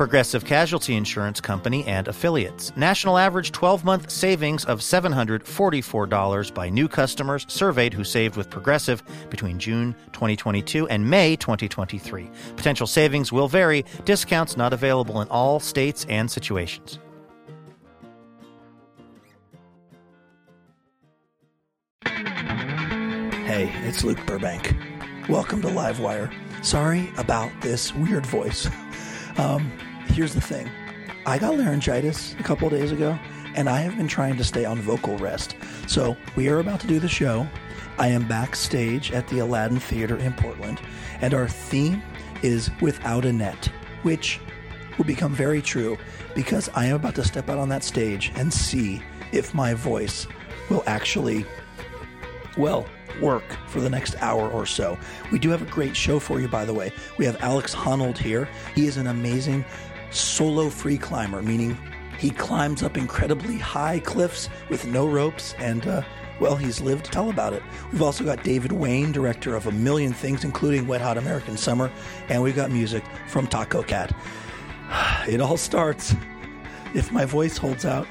Progressive Casualty Insurance Company and affiliates. National average 12 month savings of $744 by new customers surveyed who saved with Progressive between June 2022 and May 2023. Potential savings will vary, discounts not available in all states and situations. Hey, it's Luke Burbank. Welcome to Livewire. Sorry about this weird voice. Um, here's the thing I got laryngitis a couple days ago, and I have been trying to stay on vocal rest. So we are about to do the show. I am backstage at the Aladdin Theater in Portland, and our theme is Without a Net, which will become very true because I am about to step out on that stage and see if my voice will actually, well, work for the next hour or so. We do have a great show for you, by the way. We have Alex Honnold here. He is an amazing solo free climber, meaning he climbs up incredibly high cliffs with no ropes and, uh, well, he's lived to tell about it. We've also got David Wain, director of a million things, including Wet Hot American Summer, and we've got music from Taco Cat. It all starts, if my voice holds out,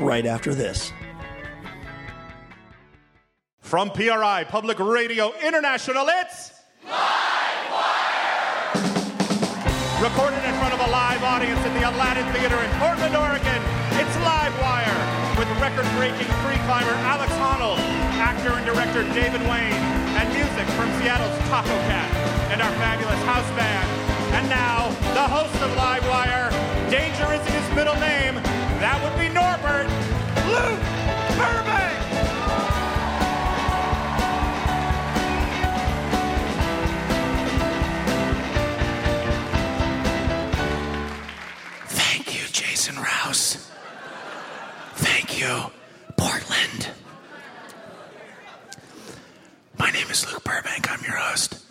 right after this. From PRI Public Radio International, it's Recorded in front of live audience at the Aladdin Theater in Portland, Oregon, it's Livewire with record-breaking free climber Alex Honnold, actor and director David Wain, and music from Seattle's Taco Cat and our fabulous house band. And now, the host of Livewire, Danger isn't his middle name, that would be Norbert Luke Burbank! Rouse. Thank you, Portland. My name is Luke Burbank. I'm your host.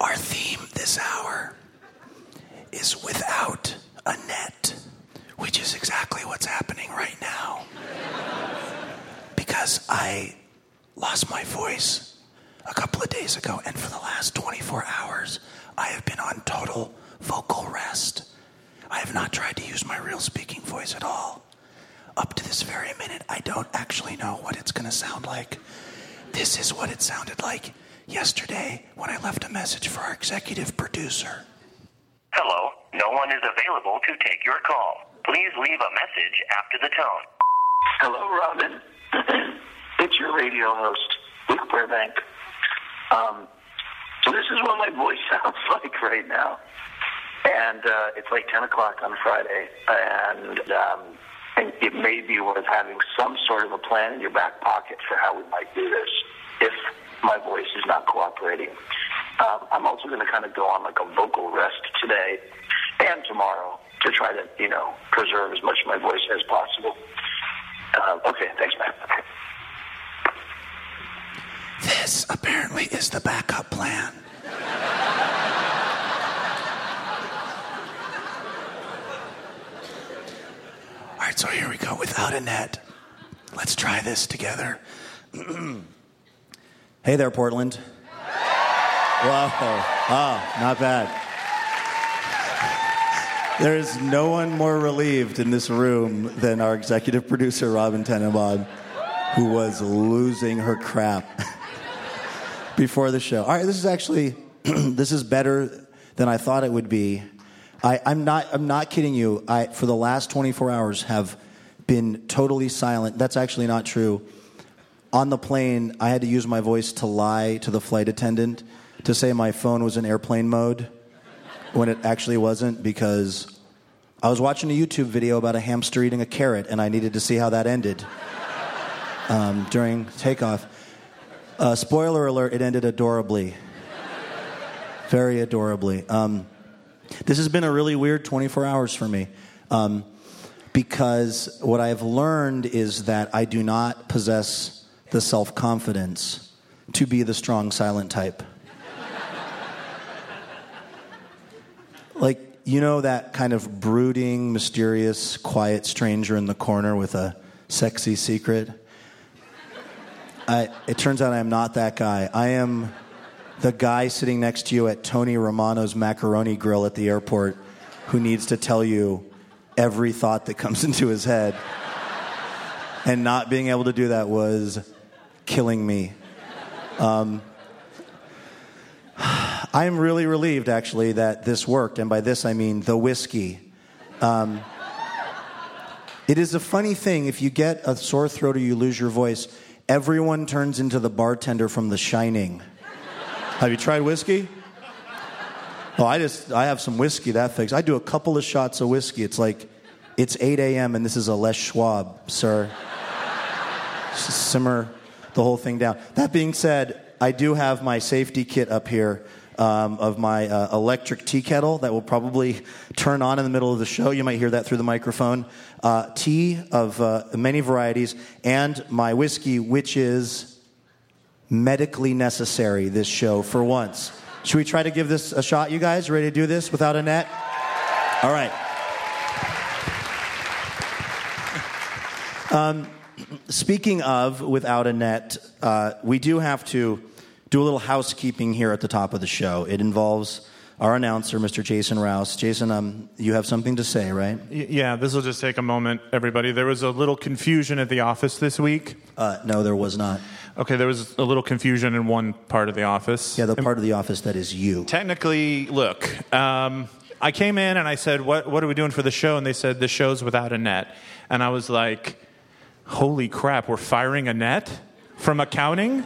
Our theme this hour is without a net, which is exactly what's happening right now. Because I lost my voice a couple of days ago, and for the last 24 hours, I have been on total vocal rest. I have not tried to use my real speaking voice at all. Up to this very minute, I don't actually know what it's going to sound like. This is what it sounded like yesterday when I left a message for our executive producer. Hello, no one is available to take your call. Please leave a message after the tone. Hello, Robin. it's your radio host, Luke Burbank. Um, so this is what my voice sounds like right now. And uh, it's like 10 o'clock on Friday, and, um, and it may be worth having some sort of a plan in your back pocket for how we might do this if my voice is not cooperating. Um, I'm also going to kind of go on like a vocal rest today and tomorrow to try to, you know, preserve as much of my voice as possible. Uh, okay, thanks, Matt. This apparently is the backup plan. All right, so here we go. Without a net. Let's try this together. hey there, Portland. Whoa. Oh, not bad. There is no one more relieved in this room than our executive producer, Robin Tenenbaum, who was losing her crap before the show. All right, this is actually this is better than I thought it would be. I, I'm not. I'm not kidding you. I for the last 24 hours have been totally silent. That's actually not true. On the plane, I had to use my voice to lie to the flight attendant to say my phone was in airplane mode when it actually wasn't because I was watching a YouTube video about a hamster eating a carrot and I needed to see how that ended um, during takeoff. Uh, spoiler alert, it ended adorably. Very adorably. Um, this has been a really weird 24 hours for me. Um, because what I've learned is that I do not possess the self confidence to be the strong, silent type. like, you know, that kind of brooding, mysterious, quiet stranger in the corner with a sexy secret? I, it turns out I'm not that guy. I am the guy sitting next to you at Tony Romano's macaroni grill at the airport who needs to tell you every thought that comes into his head. And not being able to do that was killing me. Um, I'm really relieved, actually, that this worked. And by this, I mean the whiskey. Um, it is a funny thing if you get a sore throat or you lose your voice, everyone turns into the bartender from The Shining. Have you tried whiskey? Oh, I just I have some whiskey that fix. I do a couple of shots of whiskey. It's like it's 8 a.m. and this is a Les Schwab, sir. Just simmer the whole thing down. That being said, I do have my safety kit up here um, of my uh, electric tea kettle that will probably turn on in the middle of the show. You might hear that through the microphone. Uh, tea of uh, many varieties, and my whiskey, which is medically necessary this show for once. Should we try to give this a shot, you guys? Ready to do this without Annette? All right. Um, speaking of without Annette, uh, we do have to do a little housekeeping here at the top of the show. It involves our announcer, Mr. Jason Rouse. Jason, um, you have something to say, right? Yeah, this will just take a moment, everybody. There was a little confusion at the office this week. Uh, no, there was not. Okay, there was a little confusion in one part of the office. Yeah, the part of the office that is you. Technically, look, um, I came in and I said, what, what are we doing for the show? And they said, the show's without a net. And I was like, holy crap, we're firing a net from accounting?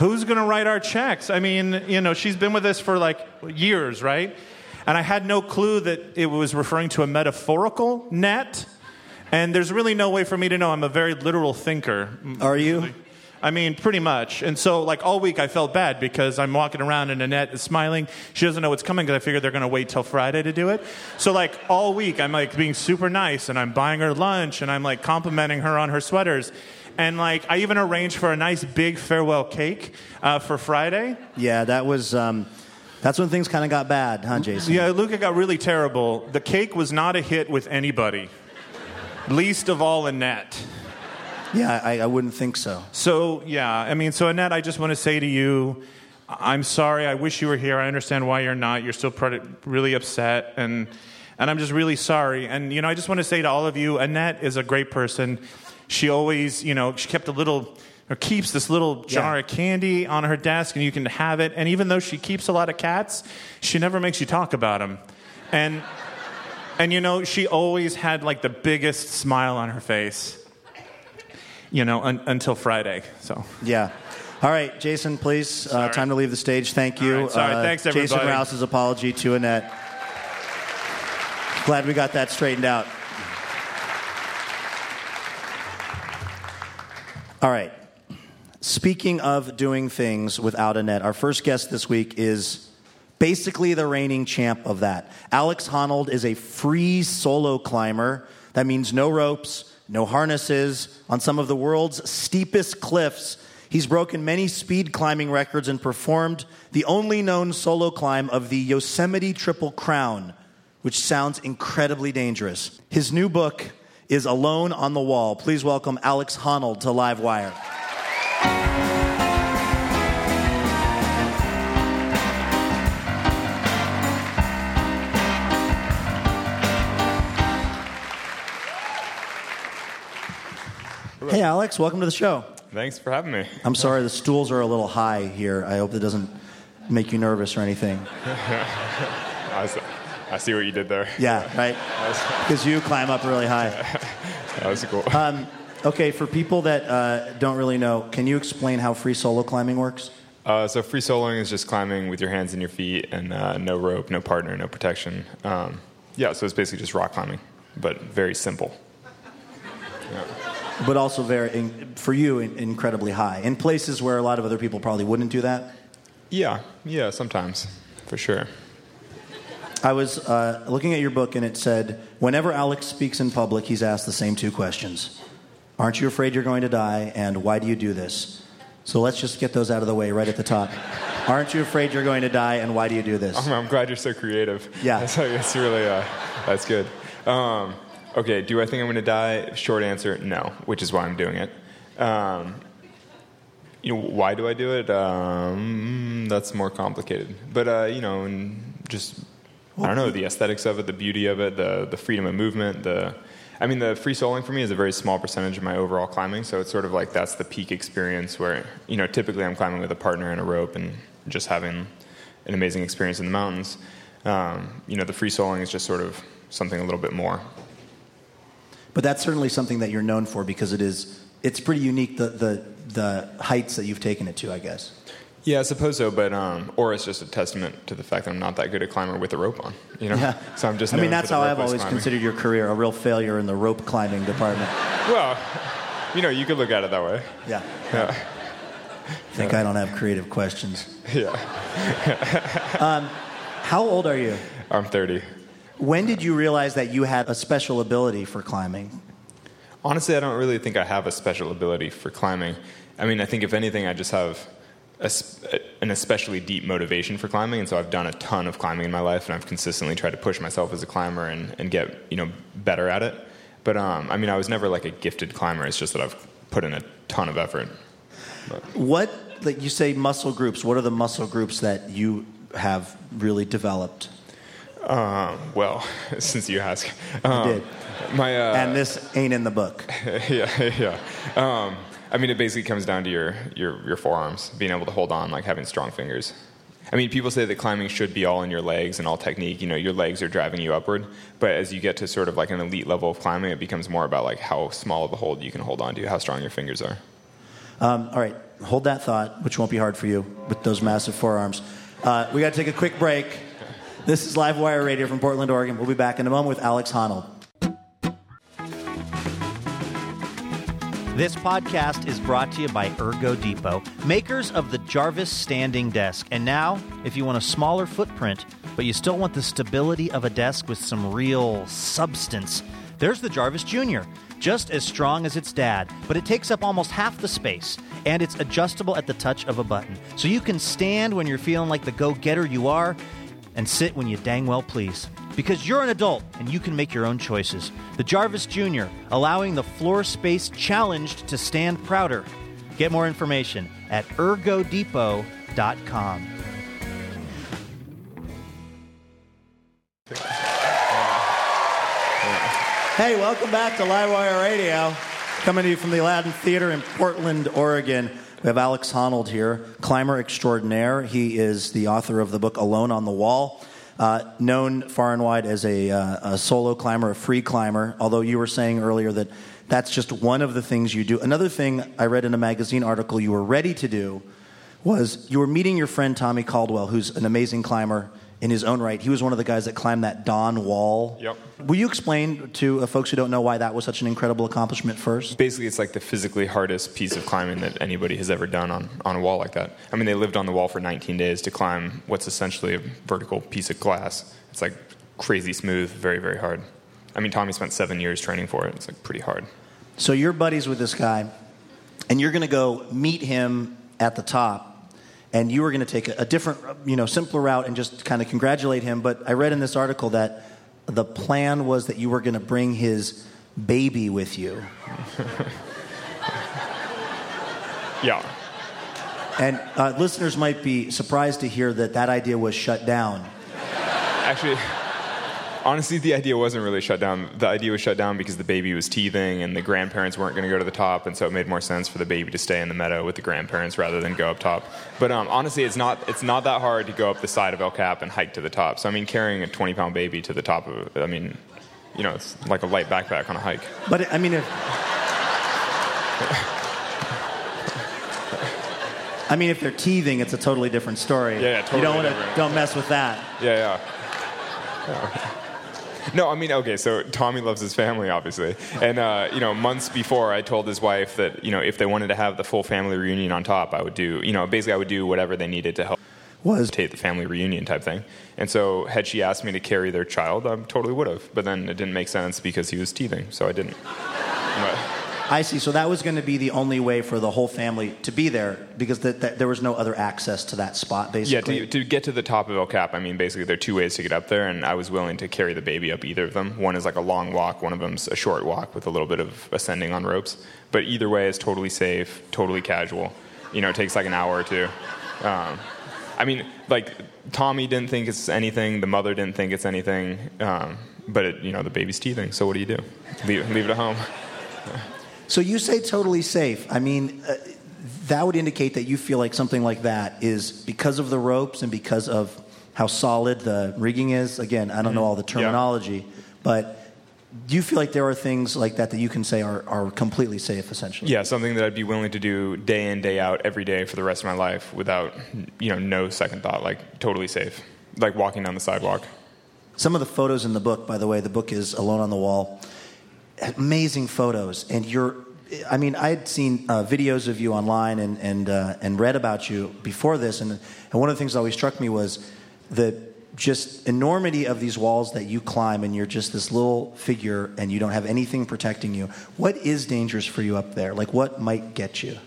Who's going to write our checks? I mean, you know, she's been with us for like years, right? And I had no clue that it was referring to a metaphorical net. And there's really no way for me to know. I'm a very literal thinker. Mm, Are you? I mean, pretty much. And so, like, all week I felt bad because I'm walking around and Annette is smiling. She doesn't know what's coming because I figured they're going to wait till Friday to do it. So, like, all week I'm, like, being super nice and I'm buying her lunch and I'm, like, complimenting her on her sweaters. And, like, I even arranged for a nice big farewell cake uh, for Friday. Yeah, that was. Um, that's when things kind of got bad, huh, Jason? Yeah, Luca got really terrible. The cake was not a hit with anybody, least of all Annette. Yeah, I, I wouldn't think so. So, yeah, I mean, so Annette, I just want to say to you, I'm sorry. I wish you were here. I understand why you're not. You're still pretty, really upset, and and I'm just really sorry. And you know, I just want to say to all of you, Annette is a great person. She always, you know, she kept a little or keeps this little jar Yeah. of candy on her desk, and you can have it. And even though she keeps a lot of cats, she never makes you talk about them. And and you know, she always had like the biggest smile on her face. You know, un- until Friday. So. Yeah. All right, Jason, please. Uh, time to leave the stage. Thank you. Right, sorry. Uh, Thanks, Jason. Rouse's apology to Annette. Glad we got that straightened out. All right. Speaking of doing things without a net, our first guest this week is basically the reigning champ of that. Alex Honnold is a free solo climber. That means no ropes, no harnesses, on some of the world's steepest cliffs. He's broken many speed climbing records and performed the only known solo climb of the Yosemite Triple Crown, which sounds incredibly dangerous. His new book is Alone on the Wall. Please welcome Alex Honnold to Livewire. Hey, Alex, welcome to the show. Thanks for having me. I'm sorry, the stools are a little high here. I hope that doesn't make you nervous or anything. Uh, I, see what you did there. Yeah, right. Because you climb up really high. That was cool. Um, okay, for people that uh, don't really know, can you explain how free solo climbing works? Uh, so free soloing is just climbing with your hands and your feet and uh, no rope, no partner, no protection. Um, yeah, so it's basically just rock climbing, but very simple. But also very, in, for you, in, incredibly high. In places where a lot of other people probably wouldn't do that. Yeah, yeah, sometimes, for sure. I was uh, looking at your book and it said, whenever Alex speaks in public, he's asked the same two questions Aren't you afraid you're going to die? And why do you do this? So let's just get those out of the way right at the top. Aren't you afraid you're going to die? And why do you do this? I'm, I'm glad you're so creative. Yeah. That's, that's really, uh, that's good. Um, okay, do I think I'm going to die? Short answer, no, which is why I'm doing it. Um, you know, why do I do it? Um, that's more complicated. But, uh, you know, and just, I don't know, the aesthetics of it, the beauty of it, the, the freedom of movement, the, I mean, the free soloing for me is a very small percentage of my overall climbing, so it's sort of like that's the peak experience where, you know, typically I'm climbing with a partner and a rope and just having an amazing experience in the mountains. Um, you know, the free soloing is just sort of something a little bit more. But that's certainly something that you're known for because it is, it's pretty unique, the, the, the heights that you've taken it to, I guess. Yeah, I suppose so, but um, or it's just a testament to the fact that I'm not that good a climber with a rope on. You know, Yeah. so I'm just. I mean, that's how I've always climbing. considered your career a real failure in the rope climbing department. Well, you know, you could look at it that way. Yeah. Yeah. I think I don't have creative questions. Yeah. um, how old are you? I'm 30. When did you realize that you had a special ability for climbing? Honestly, I don't really think I have a special ability for climbing. I mean, I think if anything, I just have a, an especially deep motivation for climbing, and so I've done a ton of climbing in my life, and I've consistently tried to push myself as a climber and, and get you know better at it. But um, I mean, I was never like a gifted climber. It's just that I've put in a ton of effort. What, like you say, muscle groups, what are the muscle groups that you have really developed? Um, well, since you ask, um, did. my uh, and this ain't in the book. yeah, yeah. I mean, it basically comes down to your, your, your forearms, being able to hold on, like having strong fingers. I mean, people say that climbing should be all in your legs and all technique. You know, your legs are driving you upward. But as you get to sort of like an elite level of climbing, it becomes more about like how small of a hold you can hold on to, how strong your fingers are. Um, all right, hold that thought, which won't be hard for you with those massive forearms. Uh, we got to take a quick break. This is Live Wire Radio from Portland, Oregon. We'll be back in a moment with Alex Honnold. This podcast is brought to you by Ergo Depot, makers of the Jarvis Standing Desk. And now, if you want a smaller footprint, but you still want the stability of a desk with some real substance, there's the Jarvis Jr., just as strong as its dad, but it takes up almost half the space, and it's adjustable at the touch of a button. So you can stand when you're feeling like the go getter you are, and sit when you dang well please. Because you're an adult and you can make your own choices. The Jarvis Jr., allowing the floor space challenged to stand prouder. Get more information at ergodepot.com. Hey, welcome back to Livewire Radio. Coming to you from the Aladdin Theater in Portland, Oregon. We have Alex Honnold here, climber extraordinaire. He is the author of the book Alone on the Wall, uh, known far and wide as a, uh, a solo climber, a free climber, although you were saying earlier that that's just one of the things you do. Another thing I read in a magazine article you were ready to do was you were meeting your friend Tommy Caldwell, who's an amazing climber in his own right. He was one of the guys that climbed that Dawn Wall. Yep. Will you explain to uh, folks who don't know why that was such an incredible accomplishment first? Basically, it's like the physically hardest piece of climbing that anybody has ever done on, on a wall like that. I mean, they lived on the wall for 19 days to climb what's essentially a vertical piece of glass. It's like crazy smooth, very, very hard. I mean, Tommy spent seven years training for it. It's like pretty hard. So you're buddies with this guy, and you're going to go meet him at the top, and you were going to take a, different, you know, simpler route and just kind of congratulate him. But I read in this article that the plan was that you were going to bring his baby with you. Yeah. And uh, listeners might be surprised to hear that that idea was shut down. Actually, honestly, the idea wasn't really shut down. The idea was shut down because the baby was teething and the grandparents weren't going to go to the top, and so it made more sense for the baby to stay in the meadow with the grandparents rather than go up top. But um, honestly, it's not it's not that hard to go up the side of El Cap and hike to the top. So I mean, carrying a 20 pound baby to the top of it, I mean, you know, it's like a light backpack on a hike. But I mean, if, I mean, if they're teething, it's a totally different story. Yeah, yeah, totally You don't want to don't mess with that. Yeah, yeah. Yeah. No, I mean, okay, so Tommy loves his family, obviously. And, uh, you know, months before, I told his wife that, you know, if they wanted to have the full family reunion on top, I would do, you know, basically I would do whatever they needed to help Was take the family reunion type thing. And so, had she asked me to carry their child, I totally would have. But then it didn't make sense because he was teething, so I didn't. But- I see. So that was going to be the only way for the whole family to be there because the, the, there was no other access to that spot, yeah, basically. to, to get to the top of El Cap, I mean, basically there are two ways to get up there, and I was willing to carry the baby up either of them. One is like a long walk, one of them's a short walk with a little bit of ascending on ropes. But either way is totally safe, totally casual. You know, it takes like an hour or two. Um, I mean, like Tommy didn't think it's anything, the mother didn't think it's anything, um, but it, you know, the baby's teething. So what do you do? Leave, leave it at home. So you say totally safe. I mean, uh, that would indicate that you feel like something like that is because of the ropes and because of how solid the rigging is. Again, I don't know all the terminology, but do you feel like there are things like that that you can say are, are completely safe, essentially? Yeah, something that I'd be willing to do day in, day out, every day for the rest of my life without, you know, no second thought. Like totally safe, like walking down the sidewalk. Some of the photos in the book, by the way, the book is Alone on the Wall. Amazing photos, and you're. I mean, I had seen uh, videos of you online and and uh, and read about you before this, and and one of the things that always struck me was the just enormity of these walls that you climb, and you're just this little figure, and you don't have anything protecting you. What is dangerous for you up there? Like, what might get you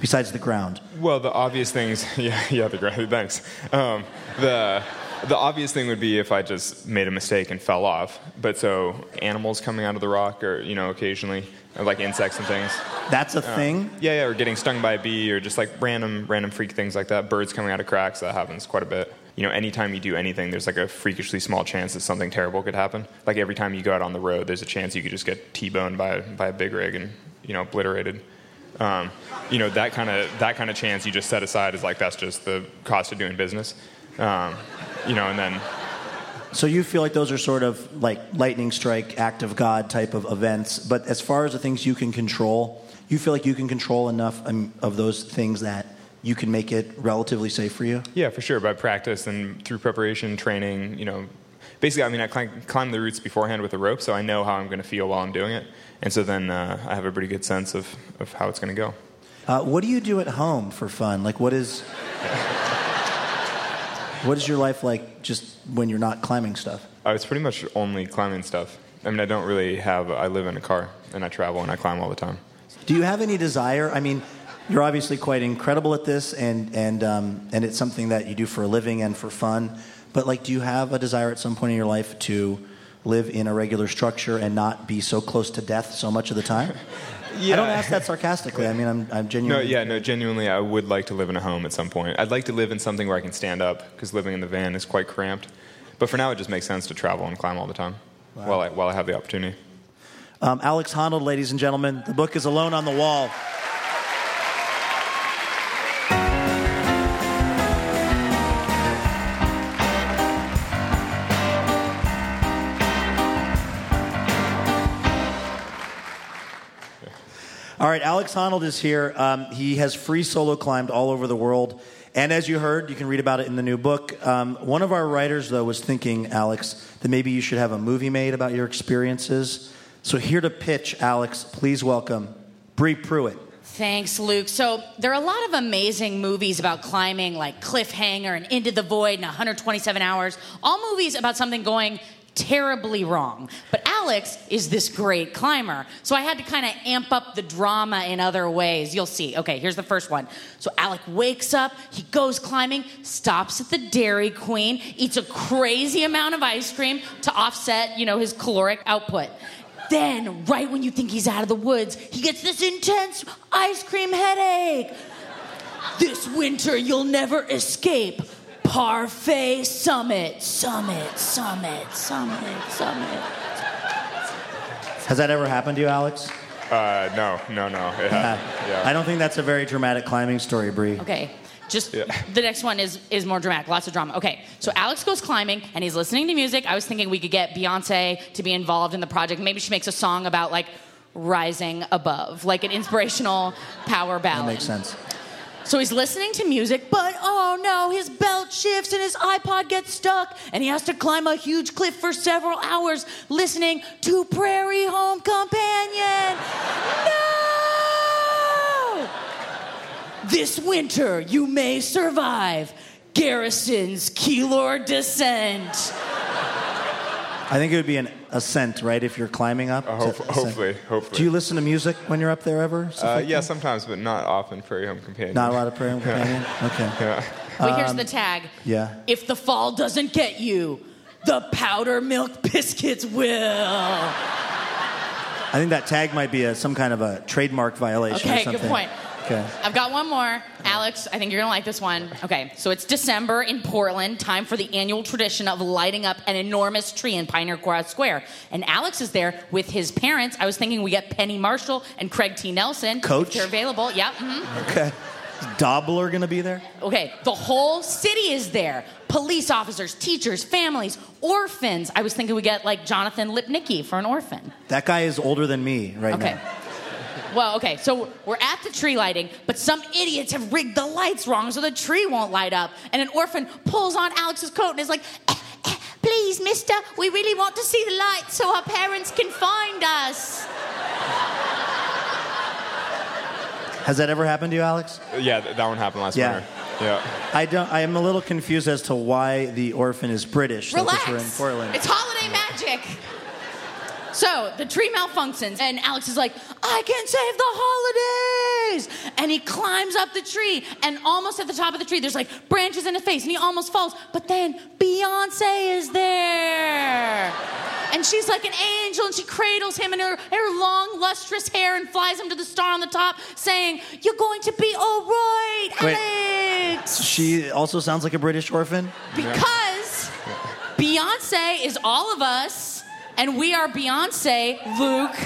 besides the ground? Well, the obvious things, yeah, yeah, the gravity. Thanks. Um, the the obvious thing would be if I just made a mistake and fell off. But so animals coming out of the rock, or you know, occasionally, or like insects and things. That's a Uh, thing. Yeah, yeah, or getting stung by a bee, or just like random, random freak things like that. Birds coming out of cracks, that happens quite a bit. You know, anytime you do anything, there's like a freakishly small chance that something terrible could happen. Like every time you go out on the road, there's a chance you could just get T-boned by by a big rig and you know obliterated. Um, you know that kind of that kind of chance you just set aside is like that's just the cost of doing business. Um, you know, and then So you feel like those are sort of like lightning strike, act of God type of events. But as far as the things you can control, you feel like you can control enough um, of those things that you can make it relatively safe for you. Yeah, for sure. By practice and through preparation, training, you know, basically, I mean, I climb, climb the routes beforehand with a rope, so I know how I'm going to feel while I'm doing it. And so then uh, I have a pretty good sense of, of how it's going to go. Uh, what do you do at home for fun? Like, what is what is your life like just when you're not climbing stuff? Uh, it's pretty much only climbing stuff. I mean, I don't really have, I live in a car and I travel and I climb all the time. Do you have any desire? I mean, you're obviously quite incredible at this, and and um, and it's something that you do for a living and for fun. But like, do you have a desire at some point in your life to live in a regular structure and not be so close to death so much of the time? I don't ask that sarcastically. I mean, I'm I'm No, genuinely. yeah, no, genuinely, I would like to live in a home at some point. I'd like to live in something where I can stand up because living in the van is quite cramped. But for now, it just makes sense to travel and climb all the time while, I, while I have the opportunity. Um, Alex Honnold, ladies and gentlemen, the book is Alone on the Wall. All right, Alex Honnold is here. Um, he has free solo climbed all over the world. And as you heard, you can read about it in the new book. Um, one of our writers, though, was thinking, Alex, that maybe you should have a movie made about your experiences. So, here to pitch, Alex, please welcome Bree Pruitt. Thanks, Luke. So, there are a lot of amazing movies about climbing, like Cliffhanger and Into the Void and 127 Hours. All movies about something going terribly wrong. But Alex is this great climber. So, I had to kind of amp up the drama in other ways. You'll see. Okay, here's the first one. So, Alec wakes up, he goes climbing, stops at the Dairy Queen, eats a crazy amount of ice cream to offset, you know, his caloric output. Then, right when you think he's out of the woods, he gets this intense ice cream headache. This winter, you'll never escape Parfait Summit, Summit, Summit, Summit, Summit. Has that ever happened to you, Alex? Uh, no, no, no. It ha- yeah. I don't think that's a very dramatic climbing story, Bree. Okay. Just the next one is is more dramatic, lots of drama. Okay, so Alex goes climbing and he's listening to music. I was thinking we could get Beyonce to be involved in the project. Maybe she makes a song about like rising above, like an inspirational power ballad. That makes sense. So he's listening to music, but oh no, his belt shifts and his iPod gets stuck, and he has to climb a huge cliff for several hours listening to Prairie Home Companion. No! This winter, you may survive Garrison's Keillor Descent. I think it would be an ascent, right, if you're climbing up? Uh, hope- hopefully, hopefully. Do you listen to music when you're up there ever? Uh, like yeah, that? sometimes, but not often. Prairie Home Companion. Not a lot of prayer and Yeah. companion? Okay. Yeah. Wait, here's Um, the tag. Yeah. If the fall doesn't get you, the powder milk biscuits will. I think that tag might be a, some kind of a trademark violation or Okay, something. good point. Okay. I've got one more. Alex, I think you're going to like this one. Okay, so it's December in Portland, time for the annual tradition of lighting up an enormous tree in Pioneer Square. And Alex is there with his parents. I was thinking we get Penny Marshall and Craig T. Nelson. Coach? If they're available. Yep. mhm. Okay. Is Dauber going to be there? Okay, the whole city is there. Police officers, teachers, families, orphans. I was thinking we get like Jonathan Lipnicki for an orphan. That guy is older than me right Okay. now. Well, okay, so we're at the tree lighting, but some idiots have rigged the lights wrong so the tree won't light up. And an orphan pulls on Alex's coat and is like, "Eh, eh, Please, mister, we really want to see the lights so our parents can find us. Has that ever happened to you, Alex? Yeah, that one happened last Yeah. winter. Yeah. I don't. I am a little confused as to why the orphan is British. Relax. we're in Portland. It's holiday magic. So the tree malfunctions, and Alex is like, I can save the holidays! And he climbs up the tree, and almost at the top of the tree, there's like branches in his face, and he almost falls. But then Beyonce is there. And she's like an angel, and she cradles him in her, her long, lustrous hair and flies him to the star on the top, saying, You're going to be all right, Wait. Alex! She also sounds like a British orphan. Because Beyonce is all of us, and we are Beyonce, Luke.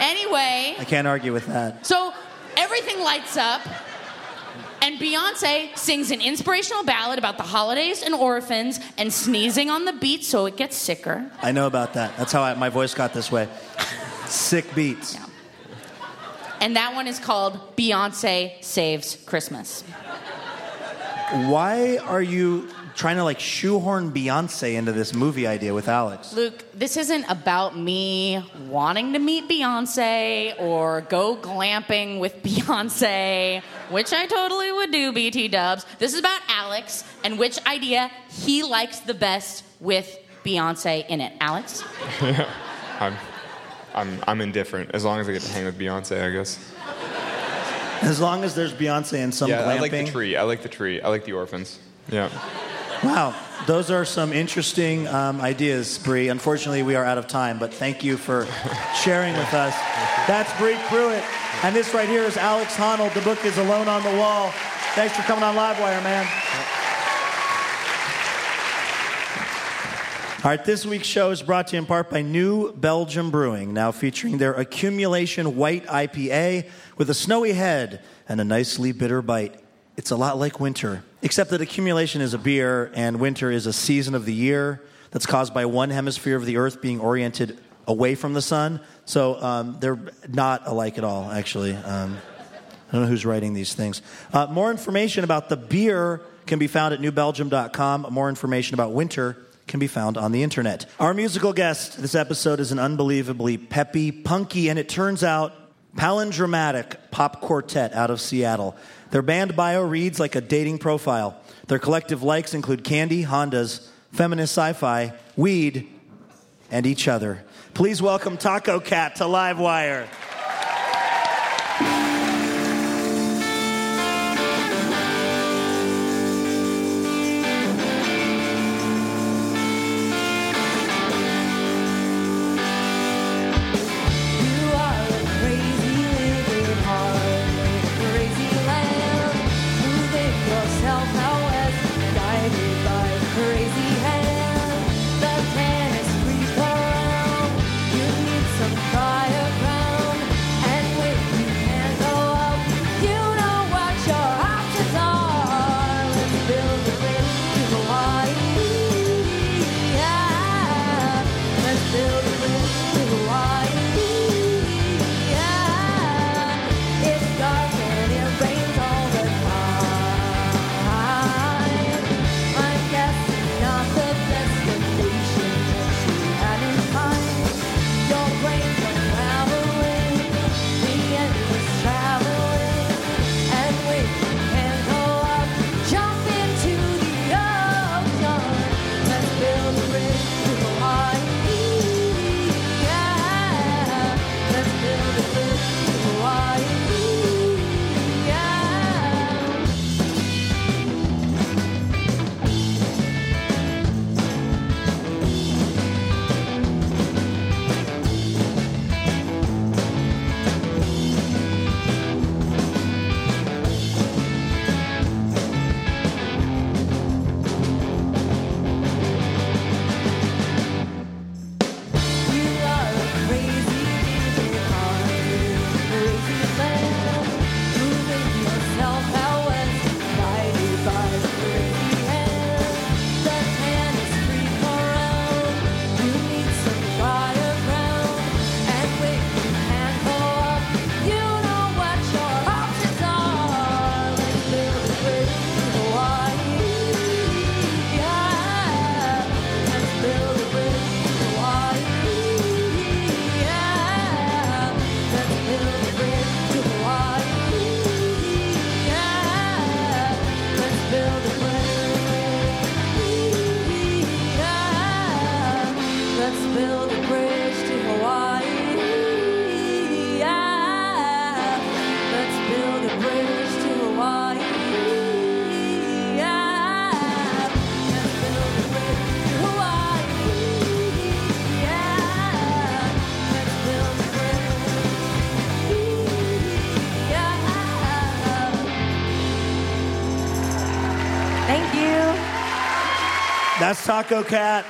Anyway, I can't argue with that. so everything lights up, and Beyonce sings an inspirational ballad about the holidays and orphans and sneezing on the beat so it gets sicker. I know about that. That's how I, my voice got this way. Sick beats. And that one is called Beyonce Saves Christmas. Why are you trying to like shoehorn Beyonce into this movie idea with Alex? Luke, this isn't about me wanting to meet Beyonce or go glamping with Beyonce, which I totally would do, BT dubs. This is about Alex and which idea he likes the best with Beyonce in it. Alex? I'm, I'm, I'm indifferent as long as I get to hang with Beyonce, I guess. As long as there's Beyonce and some yeah, glamping. I like the tree. I like the tree. I like the orphans. Yeah. Wow, those are some interesting um, ideas, Bree. Unfortunately, we are out of time, but thank you for sharing with us. That's Bree Pruitt, and this right here is Alex Honnold. The book is Alone on the Wall. Thanks for coming on Livewire, man. All right, this week's show is brought to you in part by New Belgium Brewing, now featuring their Accumulation White IPA with a snowy head and a nicely bitter bite. It's a lot like winter, except that Accumulation is a beer and winter is a season of the year that's caused by one hemisphere of the earth being oriented away from the sun. So um, they're not alike at all, actually. Um, I don't know who's writing these things. Uh, more information about the beer can be found at newbelgium.com. More information about winter can be found on the internet. Our musical guest this episode is an unbelievably peppy, punky, and it turns out palindromatic pop quartet out of Seattle. Their band bio reads like a dating profile. Their collective likes include candy, Hondas, feminist sci fi, weed, and each other. Please welcome Taco Cat to Livewire. Taco Cat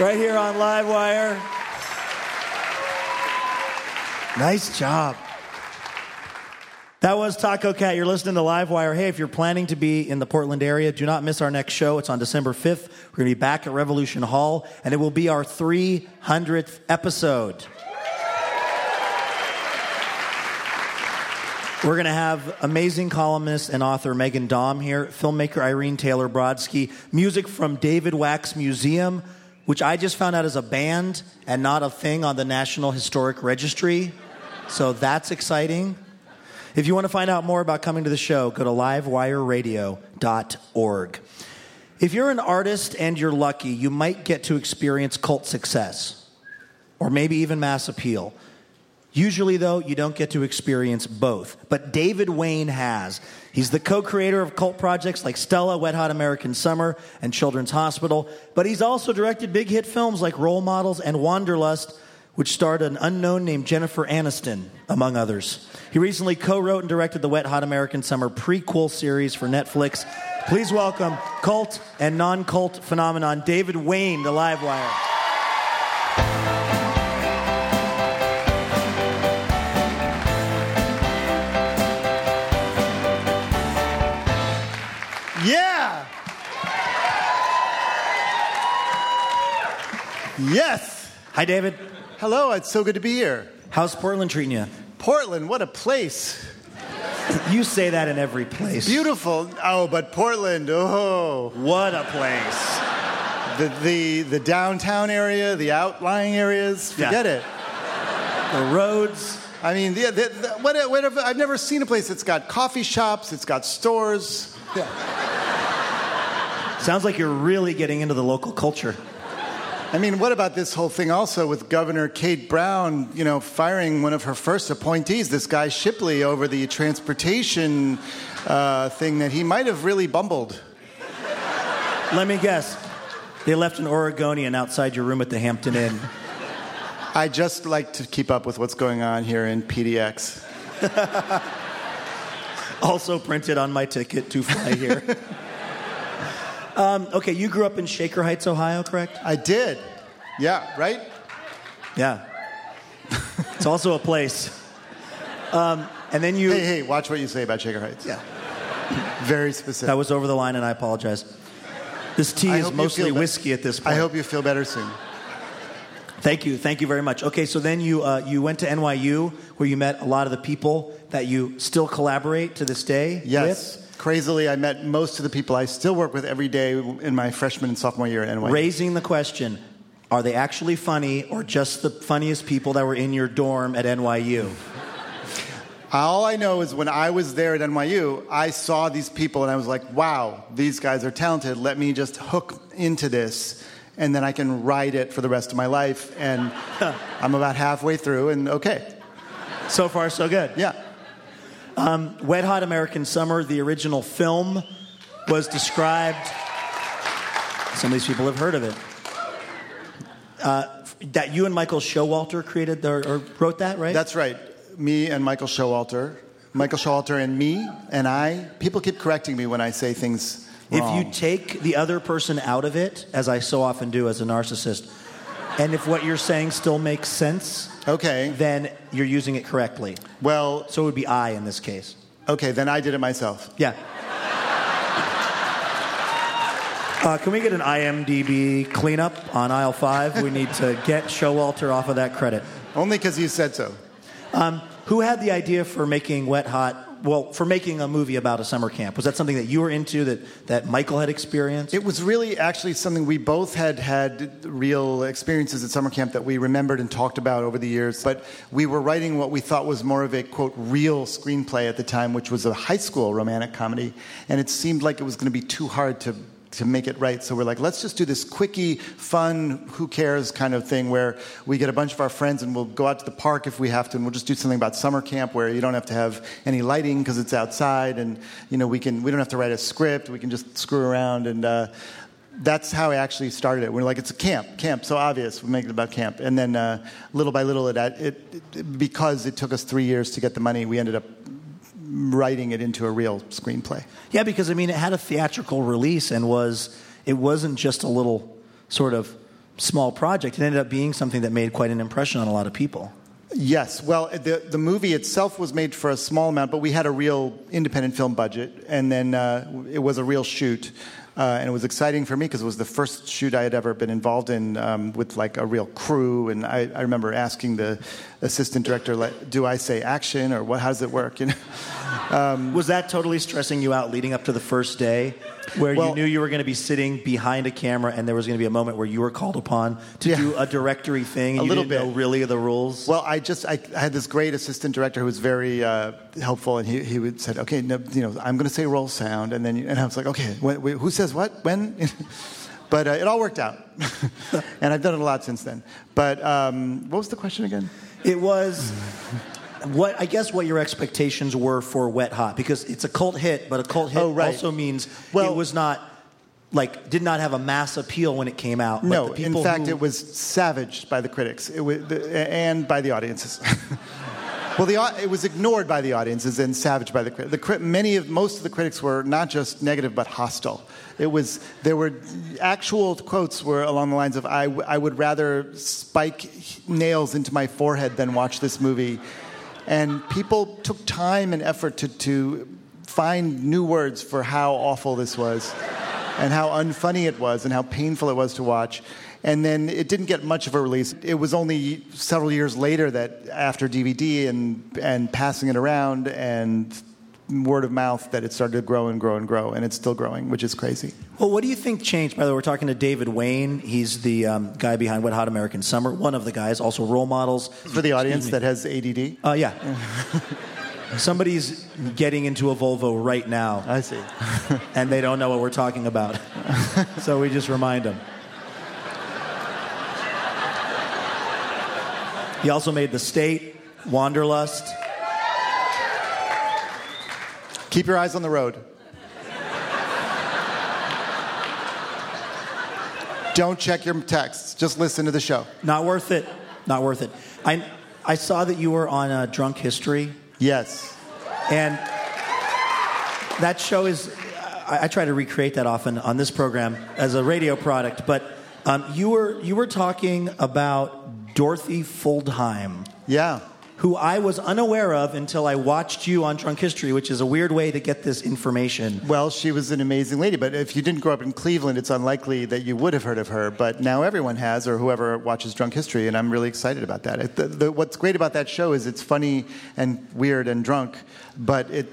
right here on Livewire. Nice job. That was Taco Cat. You're listening to Livewire. Hey, if you're planning to be in the Portland area, do not miss our next show. It's on December 5th. We're going to be back at Revolution Hall, and it will be our 300th episode. We're going to have amazing columnist and author Meghan Daum here, filmmaker Irene Taylor Brodsky, music from David Wax Museum, which I just found out is a band and not a thing on the National Historic Registry. So that's exciting. If you want to find out more about coming to the show, go to livewireradio.org. If you're an artist and you're lucky, you might get to experience cult success or maybe even mass appeal. Usually, though, you don't get to experience both. But David Wain has. He's the co creator of cult projects like Stella, Wet Hot American Summer, and Children's Hospital. But he's also directed big hit films like Role Models and Wanderlust, which starred an unknown named Jennifer Aniston, among others. He recently co wrote and directed the Wet Hot American Summer prequel series for Netflix. Please welcome cult and non cult phenomenon David Wain to Livewire. Yes. Hi, David. Hello. It's so good to be here. How's Portland treating you? Portland, what a place. You say that in every place. Beautiful. Oh, but Portland, oh. What a place. The, the, the downtown area, the outlying areas, Yeah. forget it. The roads. I mean, the, the, the, what, whatever, I've never seen a place that's got coffee shops, it's got stores. Yeah. Sounds like you're really getting into the local culture. I mean, what about this whole thing also with Governor Kate Brown, you know, firing one of her first appointees, this guy Shipley, over the transportation uh, thing that he might have really bumbled? Let me guess. They left an Oregonian outside your room at the Hampton Inn. I just like to keep up with what's going on here in PDX. also printed on my ticket to fly here. um, okay, you grew up in Shaker Heights, Ohio, correct? I did. Yeah, right? Yeah. it's also a place. Um, and then you. Hey, hey, watch what you say about Shaker Heights. Yeah. Very specific. That was over the line, and I apologize. This tea I is mostly whiskey at this point. I hope you feel better soon. Thank you, thank you very much. Okay, so then you uh, you went to NYU, where you met a lot of the people that you still collaborate to this day. Yes. Crazily, I met most of the people I still work with every day in my freshman and sophomore year at NYU. Raising the question: Are they actually funny, or just the funniest people that were in your dorm at NYU? All I know is when I was there at NYU, I saw these people and I was like, wow, these guys are talented. Let me just hook into this and then I can ride it for the rest of my life. And I'm about halfway through and okay. So far, so good. Yeah. Um, Wet Hot American Summer, the original film, was described. Some of these people have heard of it. Uh, that you and Michael Showalter created the, or wrote that, right? That's right. Me and Michael Showalter. Michael Showalter and me and I. People keep correcting me when I say things If you take the other person out of it, as I so often do as a narcissist, and if what you're saying still makes sense, okay, then you're using it correctly. Well, so it would be I in this case. Okay, then I did it myself. Yeah. Uh, can we get an IMDb cleanup on aisle five? We need to get Showalter off of that credit. Only because you said so. Um, who had the idea for making Wet Hot? Well, for making a movie about a summer camp. Was that something that you were into that, that Michael had experienced? It was really actually something we both had had real experiences at summer camp that we remembered and talked about over the years. But we were writing what we thought was more of a quote real screenplay at the time, which was a high school romantic comedy, and it seemed like it was going to be too hard to to make it right. So we're like, let's just do this quickie, fun, who cares kind of thing where we get a bunch of our friends and we'll go out to the park if we have to, and we'll just do something about summer camp where you don't have to have any lighting because it's outside, and you know we can we don't have to write a script. We can just screw around and. Uh, that's how I actually started it. We're like, it's a camp, camp, so obvious. We make it about camp, and then uh, little by little, it, it, it because it took us three years to get the money, we ended up writing it into a real screenplay. Yeah, because I mean, it had a theatrical release and was it wasn't just a little sort of small project. It ended up being something that made quite an impression on a lot of people. Yes, well, the the movie itself was made for a small amount, but we had a real independent film budget, and then uh, it was a real shoot. Uh, and it was exciting for me because it was the first shoot I had ever been involved in um, with like a real crew. And I, I remember asking the assistant director, like, "Do I say action or what? How does it work?" You know. Um, was that totally stressing you out leading up to the first day, where Well- you knew you were going to be sitting behind a camera and there was going to be a moment where you were called upon to do a directory thing? And A you little didn't know really the rules. Well, I just I, I had this great assistant director who was very uh, helpful, and he he would said, "Okay, no, you know, I'm going to say roll sound," and then you- and I was like, "Okay, when, who says what when?" but uh, it all worked out, and I've done it a lot since then. But um, what was the question again? It was what I guess what your expectations were for Wet Hot because it's a cult hit, but a cult hit Oh, right. also means it was not like did not have a mass appeal when it came out. No, in fact, who- it was savaged by the critics it was, the, and by the audiences. well, the, it was ignored by the audiences and savaged by the critics. The, many of most of the critics were not just negative but hostile. It was there were actual quotes were along the lines of I, w- I would rather spike nails into my forehead than watch this movie, and people took time and effort to to find new words for how awful this was and how unfunny it was and how painful it was to watch. And then it didn't get much of a release. It was only several years later that, after DVD and, and passing it around and word of mouth, that it started to grow and grow and grow. And it's still growing, which is crazy. Well, what do you think changed? By the way, we're talking to David Wain. He's the um, guy behind Wet Hot American Summer, one of the guys, also role models. For the audience that has ADD? Uh, yeah. Somebody's getting into a Volvo right now. I see. and they don't know what we're talking about. so we just remind them. He also made The State, Wanderlust. Keep your eyes on the road. Don't check your texts. Just listen to the show. Not worth it. Not worth it. I, I saw that you were on uh, Drunk History. Yes. And that show is, I, I try to recreate that often on this program as a radio product, but um, you, were, you were talking about Dorothy Fuldheim. Yeah. Who I was unaware of until I watched you on Drunk History, which is a weird way to get this information. Well, she was an amazing lady, but if you didn't grow up in Cleveland, it's unlikely that you would have heard of her. But now everyone has, or whoever watches Drunk History, and I'm really excited about that. The, the, what's great about that show is it's funny and weird and drunk, but it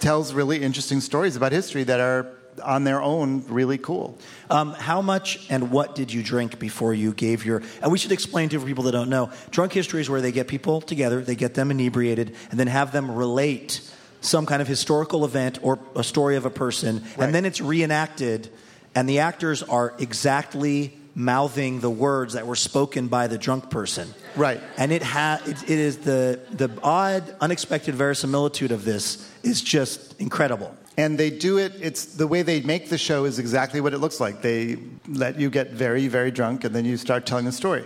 tells really interesting stories about history that are on their own really cool. Um, how much and what did you drink before you gave your? And we should explain to people that don't know. Drunk history is where they get people together, they get them inebriated, and then have them relate some kind of historical event or a story of a person, and then it's reenacted, and the actors are exactly mouthing the words that were spoken by the drunk person. Right. And it ha- it, it is the the odd, unexpected verisimilitude of this is just incredible. And they do it, it's the way they make the show is exactly what it looks like. They let you get very, very drunk and then you start telling the story.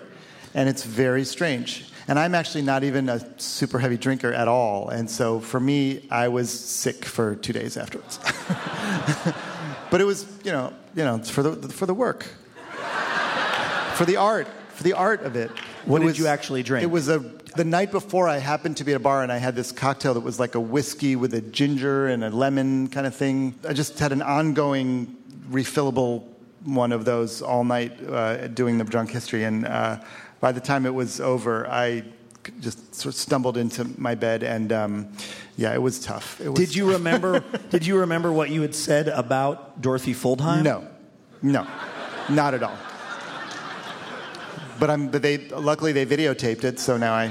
And it's very strange. And I'm actually not even a super heavy drinker at all. And so for me, I was sick for two days afterwards. but it was, you know, you know, it's for the, for the work, for the art, for the art of it. What It did was- you actually drink? It was a the night before. I happened to be at a bar and I had this cocktail that was like a whiskey with a ginger and a lemon kind of thing. I just had an ongoing refillable one of those all night uh, doing the drunk history. And uh, by the time it was over, I just sort of stumbled into my bed and um, yeah, it was tough. It was Did you remember? did you remember what you had said about Dorothy Fuldheim? No, no, not at all. But I'm. But they luckily they videotaped it, so now I.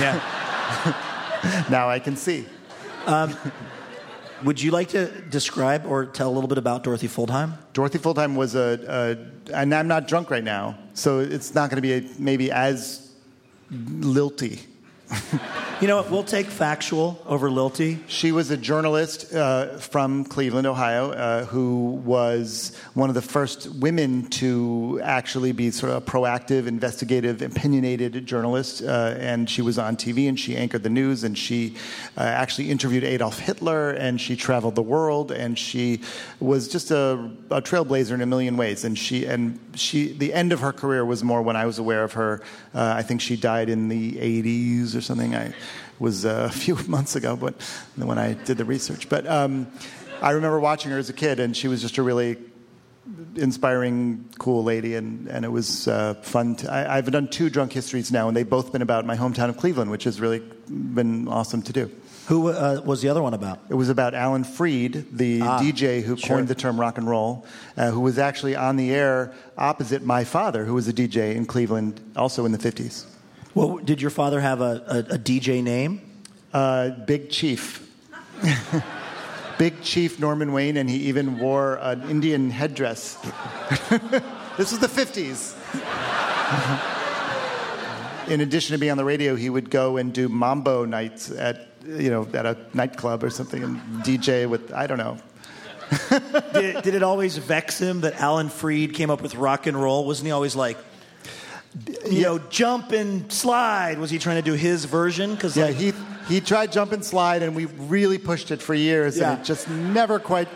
Yeah. now I can see. Um, Would you like to describe or tell a little bit about Dorothy Fuldheim? Dorothy Fuldheim was a, a and I'm not drunk right now, so it's not going to be a, maybe as lilty. You know? We'll take factual over lilty. She was a journalist uh, from Cleveland, Ohio, uh, who was one of the first women to actually be sort of a proactive, investigative, opinionated journalist. Uh, and she was on TV and she anchored the news and she uh, actually interviewed Adolf Hitler and she traveled the world and she was just a, a trailblazer in a million ways. And she and she the end of her career was more when I was aware of her. Uh, I think she died in the 80s or something. I was uh, a few months ago, but when I did the research. But um, I remember watching her as a kid, and she was just a really inspiring, cool lady, and, and it was uh, fun. To, I, I've done two drunk histories now, and they've both been about my hometown of Cleveland, which has really been awesome to do. Who uh, was the other one about? It was about Alan Freed, the Ah, DJ who sure. coined the term rock and roll, uh, who was actually on the air opposite my father, who was a DJ in Cleveland, also in the 50s. Well, did your father have a, a, a DJ name? Uh, Big Chief. Big Chief Norman Wain, and he even wore an Indian headdress. this was the 50s. In addition to being on the radio, he would go and do mambo nights at you know at a nightclub or something and DJ with I don't know. did, did it always vex him that Alan Freed came up with rock and roll? Wasn't he always like, you know, jump and slide? Was he trying to do his version? Because Yeah, like, he he tried jump and slide, and we really pushed it for years, Yeah. and it just never quite.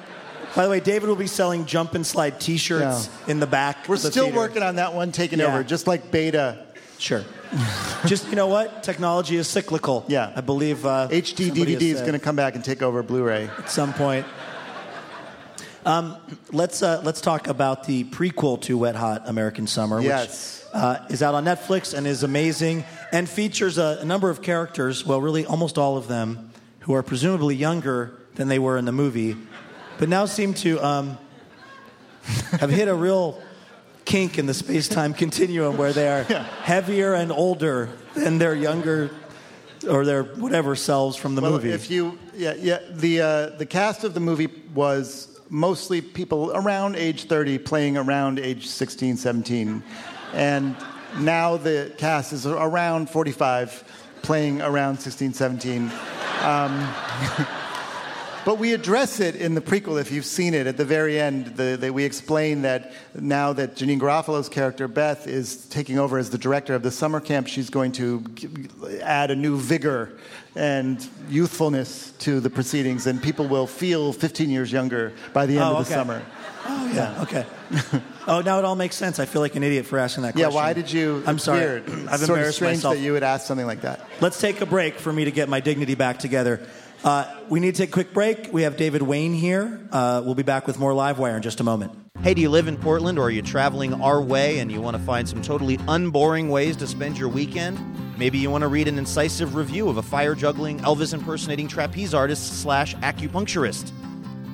By the way, David will be selling jump and slide T-shirts in the back. We're the still theater. working on that one, taking Yeah. over, just like Beta. Sure. Just you know what? Technology is cyclical. Yeah, I believe uh, HD DVD is going to come back and take over Blu-ray at some point. Um, let's uh, let's talk about the prequel to Wet Hot American Summer, Yes. which uh, is out on Netflix and is amazing and features a, a number of characters. Well, really, almost all of them who are presumably younger than they were in the movie, but now seem to um, have hit a real kink in the space-time continuum where they are heavier and older than their younger or their whatever selves from the well, movie. If you, yeah, yeah, the uh, the cast of the movie was mostly people around age 30 playing around age 16, 17, and now the cast is around 45 playing around 16, 17. Um, But we address it in the prequel, if you've seen it. At the very end, the, the, we explain that now that Janeane Garofalo's character, Beth, is taking over as the director of the summer camp, she's going to add a new vigor and youthfulness to the proceedings, and people will feel 15 years younger by the end Oh, of the okay. summer. Oh yeah. Okay. oh, now it all makes sense. I feel like an idiot for asking that question. Yeah, why did you? I'm sorry. Weird. I've sort of embarrassed strange myself. that you would ask something like that. Let's take a break for me to get my dignity back together. Uh, we need to take a quick break. We have David Wain here. Uh, we'll be back with more Livewire in just a moment. Hey, do you live in Portland or are you traveling our way and you want to find some totally unboring ways to spend your weekend? Maybe you want to read an incisive review of a fire juggling, Elvis impersonating trapeze artist slash acupuncturist.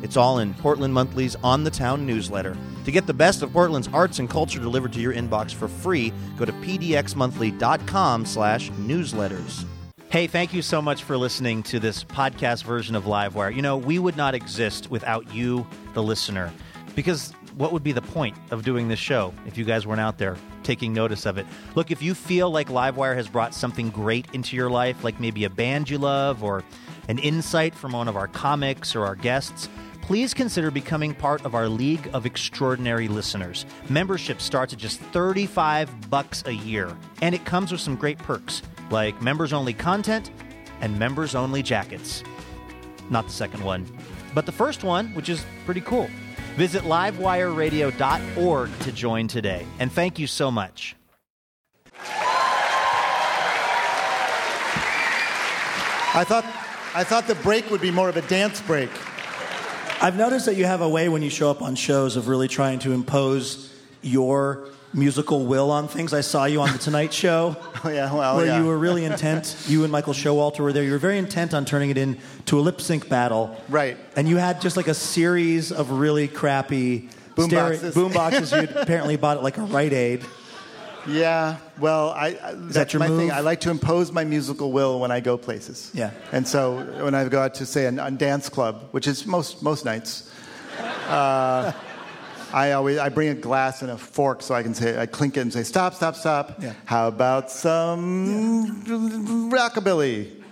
It's all in Portland Monthly's On the Town newsletter. To get the best of Portland's arts and culture delivered to your inbox for free, go to pdxmonthly.com slash newsletters. Hey, thank you so much for listening to this podcast version of Livewire. You know, we would not exist without you, the listener, because what would be the point of doing this show if you guys weren't out there taking notice of it? Look, if you feel like Livewire has brought something great into your life, like maybe a band you love or an insight from one of our comics or our guests, please consider becoming part of our League of Extraordinary Listeners. Membership starts at just 35 bucks a year, and it comes with some great perks like members-only content and members-only jackets. Not the second one, but the first one, which is pretty cool. Visit livewireradio.org to join today. And thank you so much. I thought, I thought the break would be more of a dance break. I've noticed that you have a way when you show up on shows of really trying to impose your musical will on things. I saw you on the Tonight Show. Oh yeah, well, where yeah. you were really intent. You and Michael Showalter were there. You were very intent on turning it into a lip sync battle. Right. And you had just like a series of really crappy Boom boxes. boom boxes. You apparently bought it like a Rite Aid. Yeah, well, I, I that's that your my thing. I like to impose my musical will when I go places. Yeah. And so when I go out to say a, a dance club, which is most most nights, uh, I always I bring a glass and a fork so I can say I clink it and say stop, stop, stop. Yeah. How about some rockabilly?